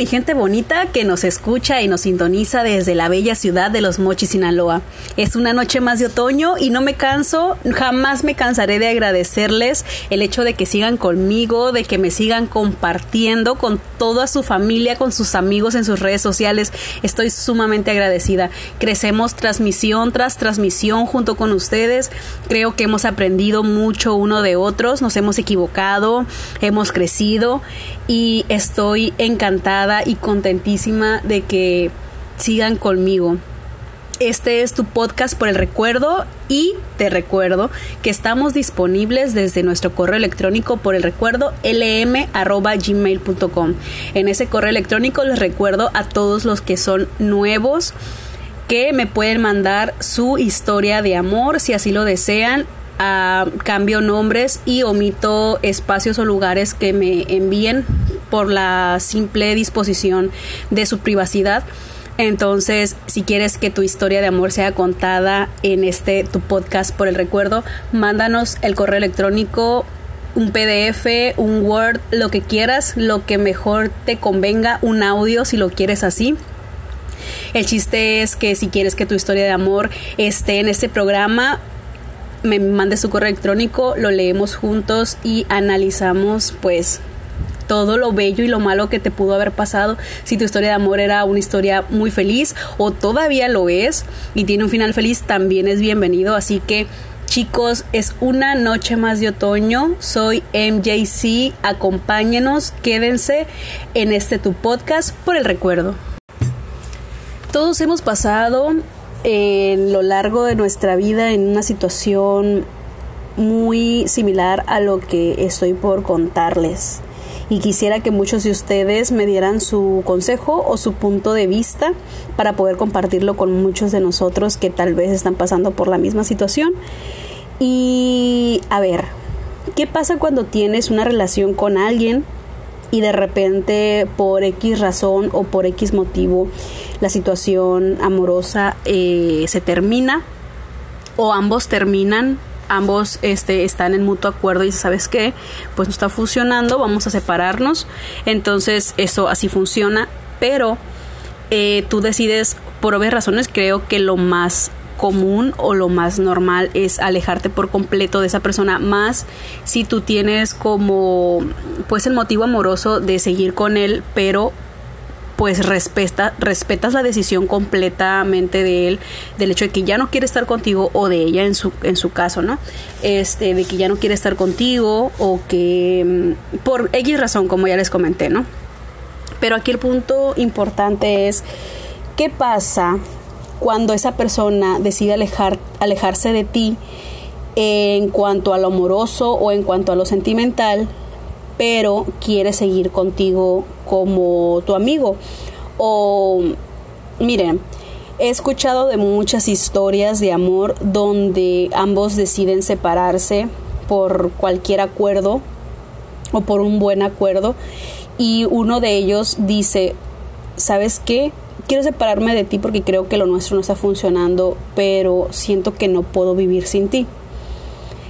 mi gente bonita que nos escucha y nos sintoniza desde la bella ciudad de Los Mochis, Sinaloa. Es una noche más de otoño y no me canso, jamás me cansaré de agradecerles el hecho de que sigan conmigo, de que me sigan compartiendo con toda su familia, con sus amigos en sus redes sociales. Estoy sumamente agradecida. Crecemos transmisión tras transmisión junto con ustedes. Creo que hemos aprendido mucho uno de otros, nos hemos equivocado, hemos crecido y estoy encantada y contentísima de que sigan conmigo. Este es tu podcast por el recuerdo y te recuerdo que estamos disponibles desde nuestro correo electrónico por el recuerdo lm.gmail.com. En ese correo electrónico les recuerdo a todos los que son nuevos que me pueden mandar su historia de amor si así lo desean cambio nombres y omito espacios o lugares que me envíen por la simple disposición de su privacidad. Entonces, si quieres que tu historia de amor sea contada en este tu podcast por el recuerdo, mándanos el correo electrónico, un PDF, un Word, lo que quieras, lo que mejor te convenga, un audio si lo quieres así. El chiste es que si quieres que tu historia de amor esté en este programa, me mande su correo electrónico, lo leemos juntos y analizamos pues todo lo bello y lo malo que te pudo haber pasado. Si tu historia de amor era una historia muy feliz o todavía lo es y tiene un final feliz, también es bienvenido. Así que chicos, es una noche más de otoño. Soy MJC. Acompáñenos, quédense en este tu podcast por el recuerdo. Todos hemos pasado en lo largo de nuestra vida en una situación muy similar a lo que estoy por contarles. Y quisiera que muchos de ustedes me dieran su consejo o su punto de vista para poder compartirlo con muchos de nosotros que tal vez están pasando por la misma situación. Y a ver, ¿qué pasa cuando tienes una relación con alguien y de repente por X razón o por X motivo la situación amorosa eh, se termina o ambos terminan ambos este, están en mutuo acuerdo y sabes qué, pues no está funcionando, vamos a separarnos. Entonces eso así funciona, pero eh, tú decides, por obvias razones, creo que lo más común o lo más normal es alejarte por completo de esa persona, más si tú tienes como pues el motivo amoroso de seguir con él, pero pues respeta, respetas la decisión completamente de él, del hecho de que ya no quiere estar contigo o de ella en su, en su caso, ¿no? Este, de que ya no quiere estar contigo o que mm, por X razón, como ya les comenté, ¿no? Pero aquí el punto importante es, ¿qué pasa cuando esa persona decide alejar, alejarse de ti en cuanto a lo amoroso o en cuanto a lo sentimental, pero quiere seguir contigo como tu amigo. O, miren, he escuchado de muchas historias de amor donde ambos deciden separarse por cualquier acuerdo o por un buen acuerdo y uno de ellos dice, ¿sabes qué? quiero separarme de ti porque creo que lo nuestro no está funcionando, pero siento que no puedo vivir sin ti.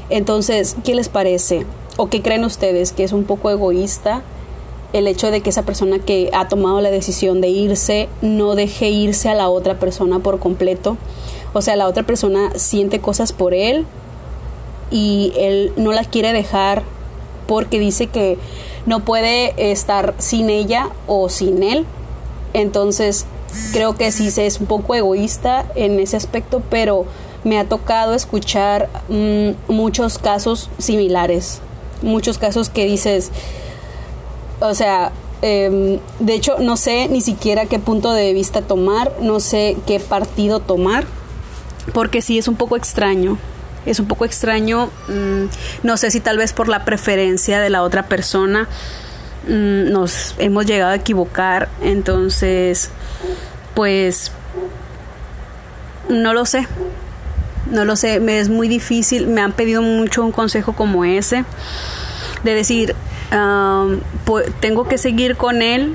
Entonces, ¿qué les parece? ¿O qué creen ustedes? ¿Que es un poco egoísta el hecho de que esa persona que ha tomado la decisión de irse no deje irse a la otra persona por completo? O sea, la otra persona siente cosas por él y él no la quiere dejar porque dice que no puede estar sin ella o sin él. Entonces, creo que sí se es un poco egoísta en ese aspecto, pero me ha tocado escuchar mm, muchos casos similares, muchos casos que dices, o sea, em, de hecho no sé ni siquiera qué punto de vista tomar, no sé qué partido tomar, porque sí es un poco extraño. Es un poco extraño, mm, no sé si tal vez por la preferencia de la otra persona mm, nos hemos llegado a equivocar, entonces pues no lo sé. No lo sé, me es muy difícil, me han pedido mucho un consejo como ese, de decir, tengo que seguir con él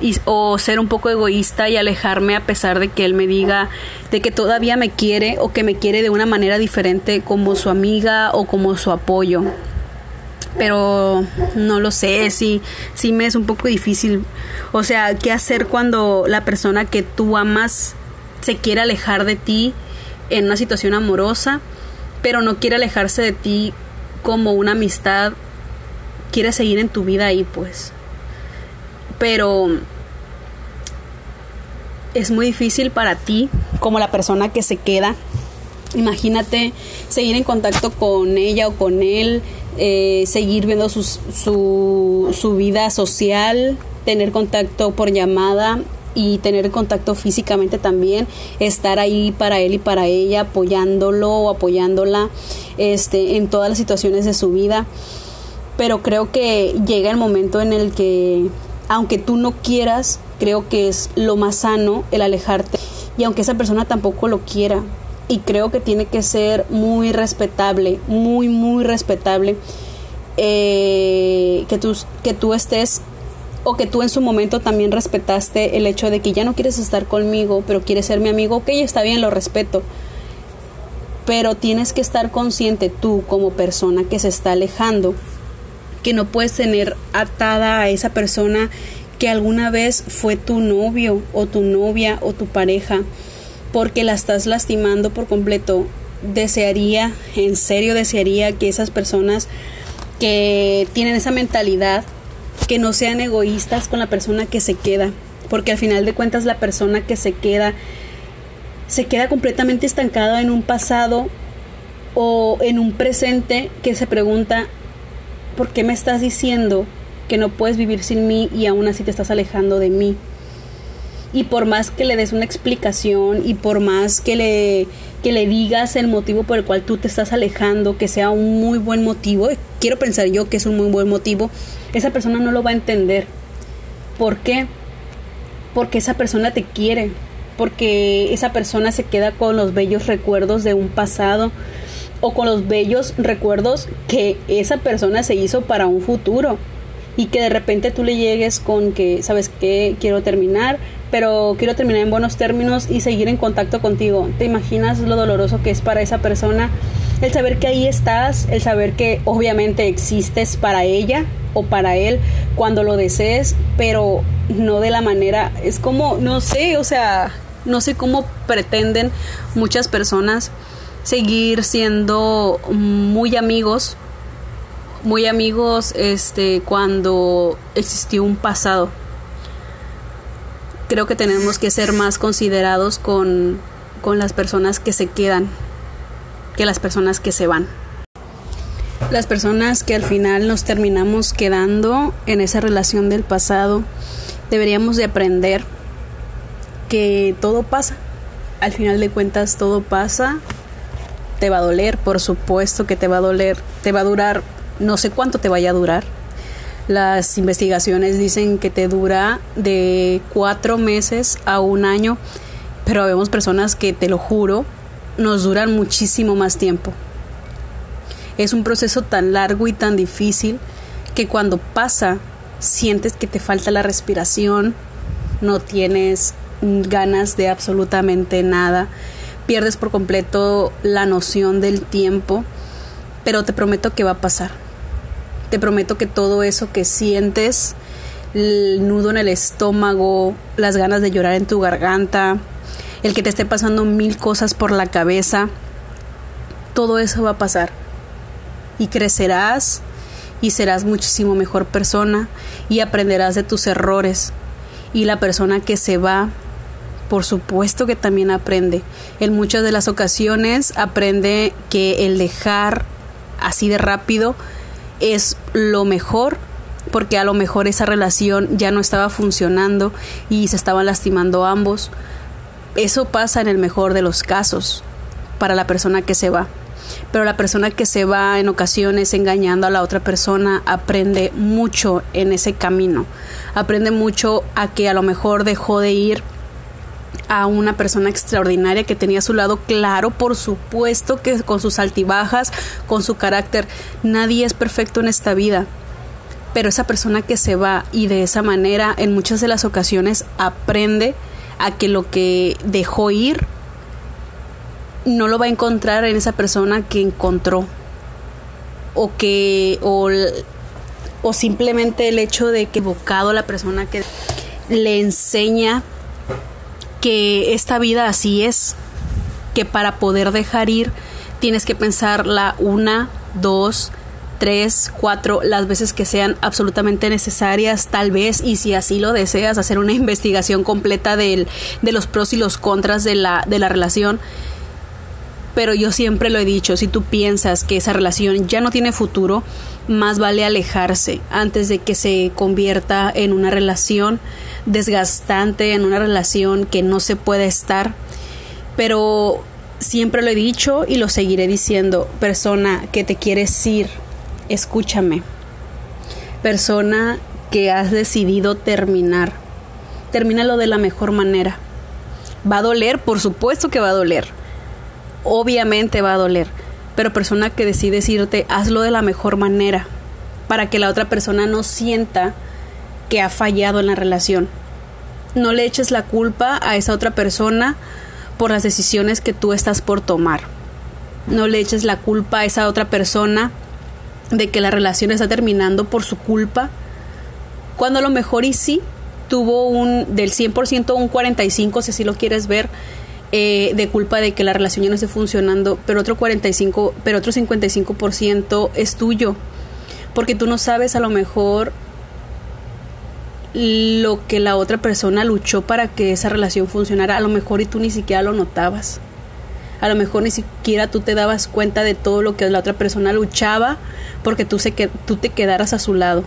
y, o ser un poco egoísta y alejarme a pesar de que él me diga de que todavía me quiere o que me quiere de una manera diferente como su amiga o como su apoyo. Pero no lo sé, sí, sí me es un poco difícil. O sea, ¿qué hacer cuando la persona que tú amas se quiere alejar de ti en una situación amorosa, pero no quiere alejarse de ti como una amistad, quiere seguir en tu vida ahí, pues pero es muy difícil para ti como la persona que se queda. Imagínate seguir en contacto con ella o con él, eh, seguir viendo su, su vida social, tener contacto por llamada y tener contacto físicamente también, estar ahí para él y para ella, apoyándolo o apoyándola este, en todas las situaciones de su vida. Pero creo que llega el momento en el que aunque tú no quieras, creo que es lo más sano el alejarte. Y aunque esa persona tampoco lo quiera. Y creo que tiene que ser muy respetable, muy, muy respetable. Eh, que, tú, que tú estés o que tú en su momento también respetaste el hecho de que ya no quieres estar conmigo, pero quieres ser mi amigo, ok, está bien, lo respeto. Pero tienes que estar consciente tú como persona que se está alejando que no puedes tener atada a esa persona que alguna vez fue tu novio o tu novia o tu pareja porque la estás lastimando por completo. Desearía, en serio desearía que esas personas que tienen esa mentalidad, que no sean egoístas con la persona que se queda, porque al final de cuentas la persona que se queda se queda completamente estancada en un pasado o en un presente que se pregunta ¿por qué me estás diciendo que no puedes vivir sin mí y aún así te estás alejando de mí? Y por más que le des una explicación y por más que le, que le digas el motivo por el cual tú te estás alejando, que sea un muy buen motivo, quiero pensar yo que es un muy buen motivo, esa persona no lo va a entender. ¿Por qué? Porque esa persona te quiere, porque esa persona se queda con los bellos recuerdos de un pasado, o con los bellos recuerdos que esa persona se hizo para un futuro y que de repente tú le llegues con que, ¿sabes qué? Quiero terminar, pero quiero terminar en buenos términos y seguir en contacto contigo. ¿Te imaginas lo doloroso que es para esa persona? El saber que ahí estás, el saber que obviamente existes para ella o para él cuando lo desees, pero no de la manera, es como, no sé, o sea, no sé cómo pretenden muchas personas seguir siendo muy amigos, muy amigos este cuando existió un pasado. Creo que tenemos que ser más considerados con, con las personas que se quedan que las personas que se van. Las personas que al final nos terminamos quedando en esa relación del pasado, deberíamos de aprender que todo pasa. Al final de cuentas todo pasa te va a doler, por supuesto que te va a doler, te va a durar, no sé cuánto te vaya a durar. Las investigaciones dicen que te dura de cuatro meses a un año, pero vemos personas que, te lo juro, nos duran muchísimo más tiempo. Es un proceso tan largo y tan difícil que cuando pasa sientes que te falta la respiración, no tienes ganas de absolutamente nada pierdes por completo la noción del tiempo, pero te prometo que va a pasar. Te prometo que todo eso que sientes, el nudo en el estómago, las ganas de llorar en tu garganta, el que te esté pasando mil cosas por la cabeza, todo eso va a pasar. Y crecerás y serás muchísimo mejor persona y aprenderás de tus errores. Y la persona que se va por supuesto que también aprende. En muchas de las ocasiones aprende que el dejar así de rápido es lo mejor porque a lo mejor esa relación ya no estaba funcionando y se estaban lastimando ambos. Eso pasa en el mejor de los casos para la persona que se va. Pero la persona que se va en ocasiones engañando a la otra persona aprende mucho en ese camino. Aprende mucho a que a lo mejor dejó de ir a una persona extraordinaria que tenía a su lado claro, por supuesto que con sus altibajas, con su carácter. Nadie es perfecto en esta vida, pero esa persona que se va y de esa manera en muchas de las ocasiones aprende a que lo que dejó ir no lo va a encontrar en esa persona que encontró. O que o, o simplemente el hecho de que evocado la persona que le enseña que esta vida así es, que para poder dejar ir tienes que pensarla una, dos, tres, cuatro, las veces que sean absolutamente necesarias, tal vez, y si así lo deseas, hacer una investigación completa del, de los pros y los contras de la, de la relación. Pero yo siempre lo he dicho, si tú piensas que esa relación ya no tiene futuro, más vale alejarse antes de que se convierta en una relación desgastante, en una relación que no se puede estar. Pero siempre lo he dicho y lo seguiré diciendo, persona que te quieres ir, escúchame. Persona que has decidido terminar, termínalo de la mejor manera. Va a doler, por supuesto que va a doler. Obviamente va a doler. Pero persona que decides irte, hazlo de la mejor manera. Para que la otra persona no sienta que ha fallado en la relación. No le eches la culpa a esa otra persona por las decisiones que tú estás por tomar. No le eches la culpa a esa otra persona de que la relación está terminando por su culpa, cuando a lo mejor y sí tuvo un del 100% un 45 si así lo quieres ver eh, de culpa de que la relación ya no esté funcionando, pero otro 45, pero otro 55% es tuyo, porque tú no sabes a lo mejor lo que la otra persona luchó para que esa relación funcionara, a lo mejor y tú ni siquiera lo notabas. A lo mejor ni siquiera tú te dabas cuenta de todo lo que la otra persona luchaba porque tú, se que, tú te quedaras a su lado.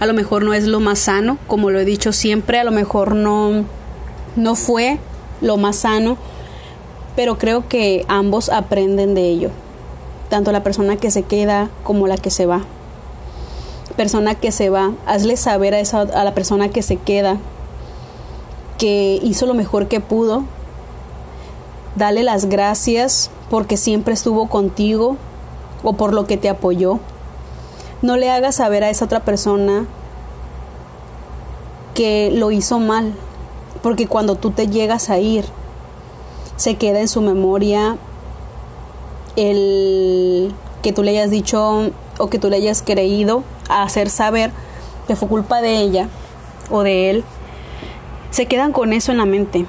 A lo mejor no es lo más sano, como lo he dicho siempre, a lo mejor no, no fue lo más sano, pero creo que ambos aprenden de ello, tanto la persona que se queda como la que se va. Persona que se va, hazle saber a, esa, a la persona que se queda que hizo lo mejor que pudo, dale las gracias porque siempre estuvo contigo o por lo que te apoyó. No le hagas saber a esa otra persona que lo hizo mal, porque cuando tú te llegas a ir, se queda en su memoria el que tú le hayas dicho o que tú le hayas creído a hacer saber que fue culpa de ella o de él, se quedan con eso en la mente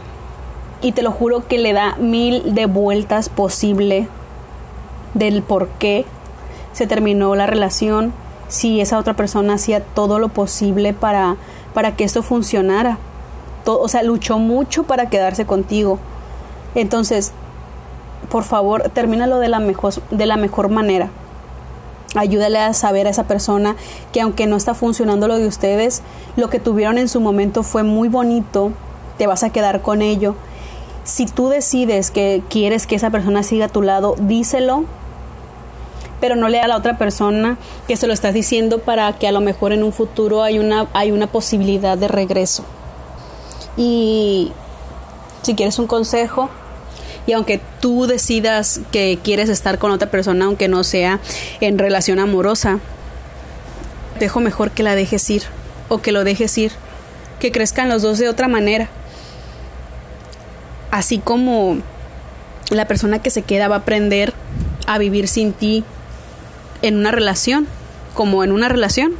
y te lo juro que le da mil de vueltas posible del por qué se terminó la relación, si esa otra persona hacía todo lo posible para, para que esto funcionara. o sea, luchó mucho para quedarse contigo. Entonces, por favor, termínalo de la mejor, de la mejor manera. Ayúdale a saber a esa persona que aunque no está funcionando lo de ustedes, lo que tuvieron en su momento fue muy bonito, te vas a quedar con ello si tú decides que quieres que esa persona siga a tu lado, díselo, pero no lea a la otra persona que se lo estás diciendo para que a lo mejor en un futuro hay una, una posibilidad de regreso. Y si quieres un consejo, y aunque tú decidas que quieres estar con otra persona, aunque no sea en relación amorosa, dejo mejor que la dejes ir o que lo dejes ir, que crezcan los dos de otra manera así como la persona que se queda va a aprender a vivir sin ti en una relación, como en una relación,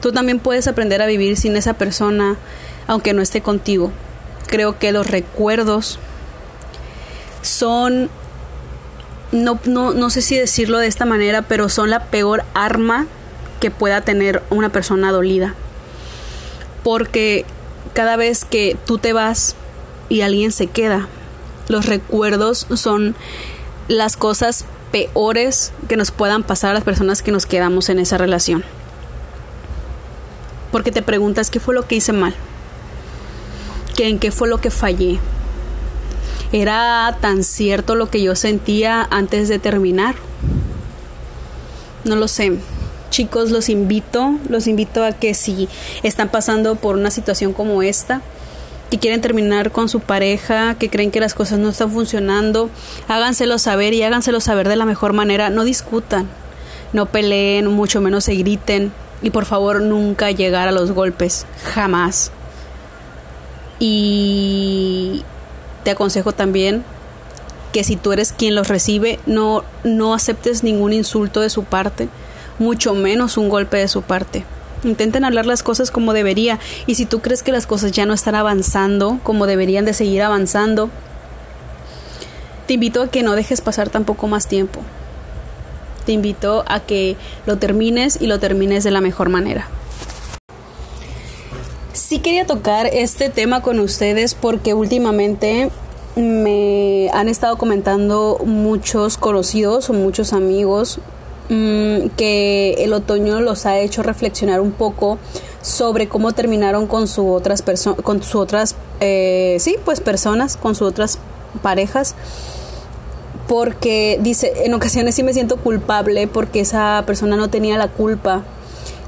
tú también puedes aprender a vivir sin esa persona aunque no esté contigo. Creo que los recuerdos son, no, no, no sé si decirlo de esta manera, pero son la peor arma que pueda tener una persona dolida. Porque cada vez que tú te vas, y alguien se queda. Los recuerdos son las cosas peores que nos puedan pasar a las personas que nos quedamos en esa relación. Porque te preguntas qué fue lo que hice mal, ¿Qué, en qué fue lo que fallé. ¿Era tan cierto lo que yo sentía antes de terminar? No lo sé. Chicos, los invito, los invito a que si están pasando por una situación como esta, que quieren terminar con su pareja, que creen que las cosas no están funcionando, háganselo saber y háganselo saber de la mejor manera. No discutan, no peleen, mucho menos se griten. Y por favor, nunca llegar a los golpes, jamás. Y te aconsejo también que si tú eres quien los recibe, no, no aceptes ningún insulto de su parte, mucho menos un golpe de su parte. Intenten hablar las cosas como debería y si tú crees que las cosas ya no están avanzando como deberían de seguir avanzando, te invito a que no dejes pasar tampoco más tiempo. Te invito a que lo termines y lo termines de la mejor manera. Sí quería tocar este tema con ustedes porque últimamente me han estado comentando muchos conocidos o muchos amigos mmm, que el otoño los ha hecho reflexionar un poco sobre cómo terminaron con sus otras personas con sus otras eh, sí pues personas con sus otras parejas. Porque dice en ocasiones sí me siento culpable porque esa persona no tenía la culpa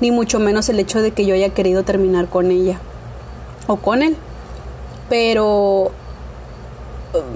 ni mucho menos el hecho de que yo haya querido terminar con ella o con él. Pero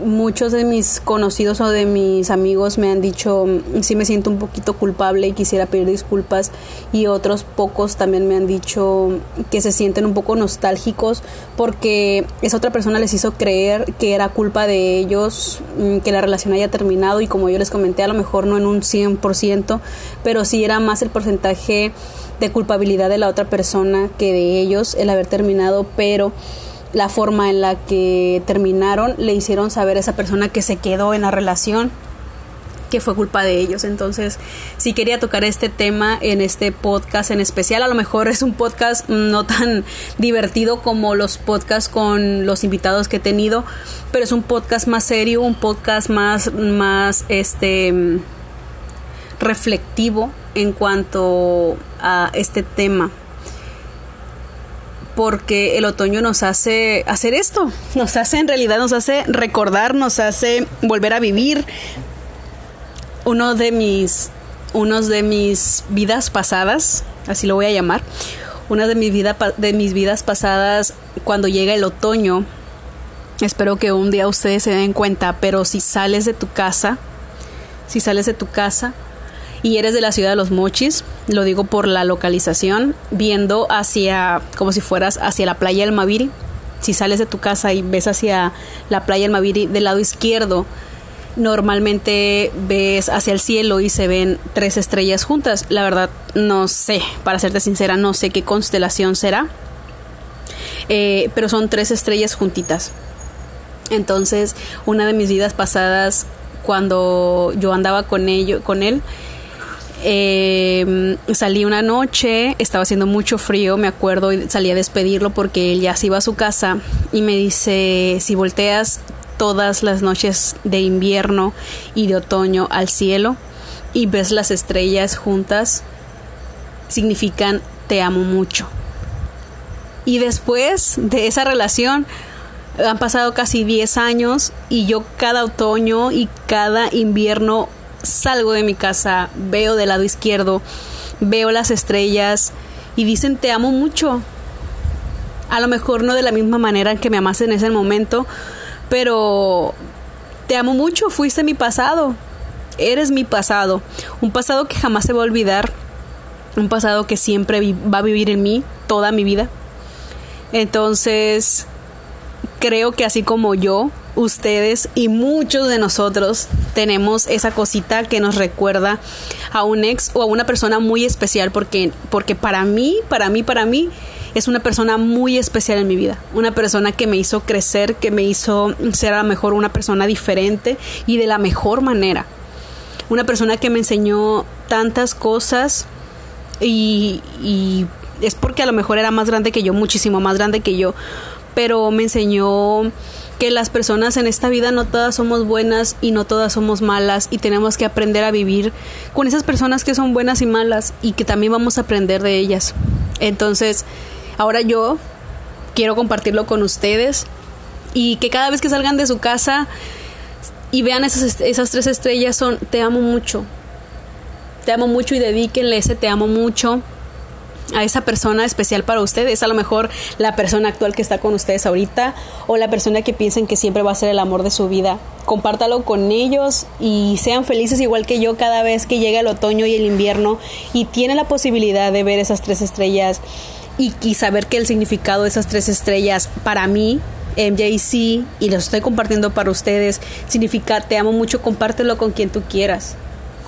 muchos de mis conocidos o de mis amigos me han dicho mm, sí me siento un poquito culpable y quisiera pedir disculpas y otros pocos también me han dicho que se sienten un poco nostálgicos porque esa otra persona les hizo creer que era culpa de ellos mm, que la relación haya terminado y como yo les comenté a lo mejor no en un 100% pero sí era más el porcentaje de culpabilidad de la otra persona que de ellos el haber terminado pero la forma en la que terminaron le hicieron saber a esa persona que se quedó en la relación que fue culpa de ellos. Entonces, si quería tocar este tema en este podcast en especial. A lo mejor es un podcast no tan divertido como los podcasts con los invitados que he tenido, pero es un podcast más serio, un podcast más, más este reflectivo en cuanto a este tema porque el otoño nos hace hacer esto, nos hace en realidad, nos hace recordar, nos hace volver a vivir. Uno de mis, unos de mis vidas pasadas, así lo voy a llamar, una de vida, de mis vidas pasadas, cuando llega el otoño, espero que un día ustedes se den cuenta, pero si sales de tu casa, si sales de tu casa, y eres de la ciudad de los Mochis, lo digo por la localización, viendo hacia, como si fueras hacia la playa del Maviri. Si sales de tu casa y ves hacia la playa del Maviri del lado izquierdo, normalmente ves hacia el cielo y se ven tres estrellas juntas. La verdad, no sé, para serte sincera, no sé qué constelación será, eh, pero son tres estrellas juntitas. Entonces, una de mis vidas pasadas, cuando yo andaba con, ello, con él, eh, salí una noche, estaba haciendo mucho frío, me acuerdo, y salí a despedirlo porque él ya se iba a su casa y me dice, si volteas todas las noches de invierno y de otoño al cielo y ves las estrellas juntas, significan te amo mucho. Y después de esa relación, han pasado casi 10 años y yo cada otoño y cada invierno salgo de mi casa, veo del lado izquierdo, veo las estrellas y dicen te amo mucho. A lo mejor no de la misma manera que me amaste en ese momento, pero te amo mucho, fuiste mi pasado, eres mi pasado, un pasado que jamás se va a olvidar, un pasado que siempre va a vivir en mí toda mi vida. Entonces, creo que así como yo, ustedes y muchos de nosotros tenemos esa cosita que nos recuerda a un ex o a una persona muy especial porque porque para mí, para mí, para mí es una persona muy especial en mi vida, una persona que me hizo crecer, que me hizo ser a lo mejor una persona diferente y de la mejor manera. Una persona que me enseñó tantas cosas y, y es porque a lo mejor era más grande que yo, muchísimo más grande que yo, pero me enseñó que las personas en esta vida no todas somos buenas y no todas somos malas y tenemos que aprender a vivir con esas personas que son buenas y malas y que también vamos a aprender de ellas. Entonces, ahora yo quiero compartirlo con ustedes y que cada vez que salgan de su casa y vean esas, tres estrellas son te amo mucho. Te amo mucho y dedíquenle ese te amo mucho a esa persona especial para ustedes, a lo mejor la persona actual que está con ustedes ahorita o la persona que piensen que siempre va a ser el amor de su vida. Compártalo con ellos y sean felices igual que yo cada vez que llega el otoño y el invierno y tienen la posibilidad de ver esas tres estrellas y, y saber que el significado de esas tres estrellas para mí MJC y lo estoy compartiendo para ustedes significa te amo mucho, compártelo con quien tú quieras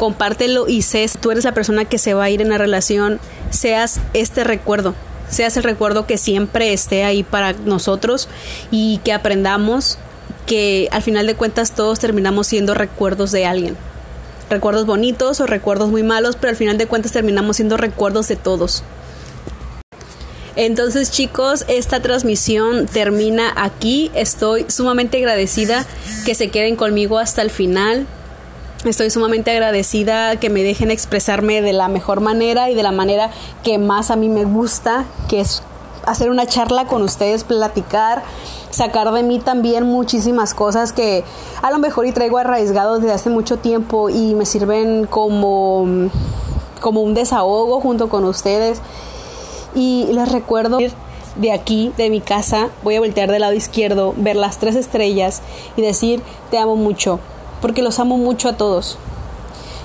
compártelo y sé, tú eres la persona que se va a ir en la relación, seas este recuerdo, seas el recuerdo que siempre esté ahí para nosotros y que aprendamos que al final de cuentas todos terminamos siendo recuerdos de alguien. Recuerdos bonitos o recuerdos muy malos, pero al final de cuentas terminamos siendo recuerdos de todos. Entonces chicos, esta transmisión termina aquí. Estoy sumamente agradecida que se queden conmigo hasta el final. Estoy sumamente agradecida que me dejen expresarme de la mejor manera y de la manera que más a mí me gusta, que es hacer una charla con ustedes, platicar, sacar de mí también muchísimas cosas que a lo mejor y traigo arraigado desde hace mucho tiempo y me sirven como, como un desahogo junto con ustedes. Y les recuerdo de aquí, de mi casa, voy a voltear del lado izquierdo, ver las tres estrellas y decir, te amo mucho porque los amo mucho a todos.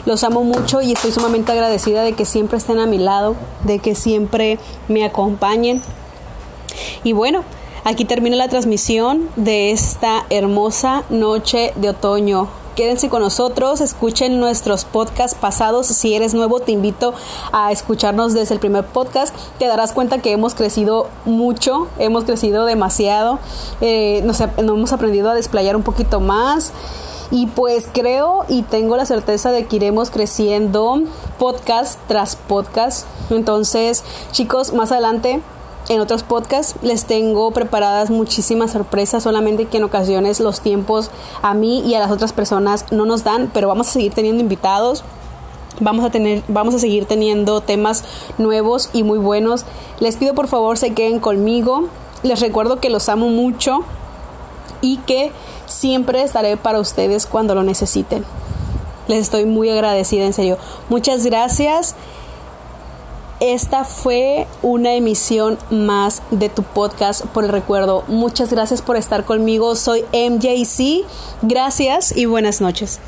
Los amo mucho y estoy sumamente agradecida de que siempre estén a mi lado, de que siempre me acompañen. Y bueno, aquí termina la transmisión de esta hermosa noche de otoño. Quédense con nosotros, escuchen nuestros podcasts pasados. Si eres nuevo, te invito a escucharnos desde el primer podcast. Te darás cuenta que hemos crecido mucho, hemos crecido demasiado. Eh, nos, nos hemos aprendido a desplayar un poquito más. Y pues creo y tengo la certeza de que iremos creciendo podcast tras podcast. Entonces, chicos, más adelante en otros podcasts les tengo preparadas muchísimas sorpresas, solamente que en ocasiones los tiempos a mí y a las otras personas no nos dan, pero vamos a seguir teniendo invitados. Vamos a tener vamos a seguir teniendo temas nuevos y muy buenos. Les pido por favor se queden conmigo. Les recuerdo que los amo mucho y que siempre estaré para ustedes cuando lo necesiten. Les estoy muy agradecida, en serio. Muchas gracias. Esta fue una emisión más de tu podcast por el recuerdo. Muchas gracias por estar conmigo. Soy MJC. Gracias y buenas noches.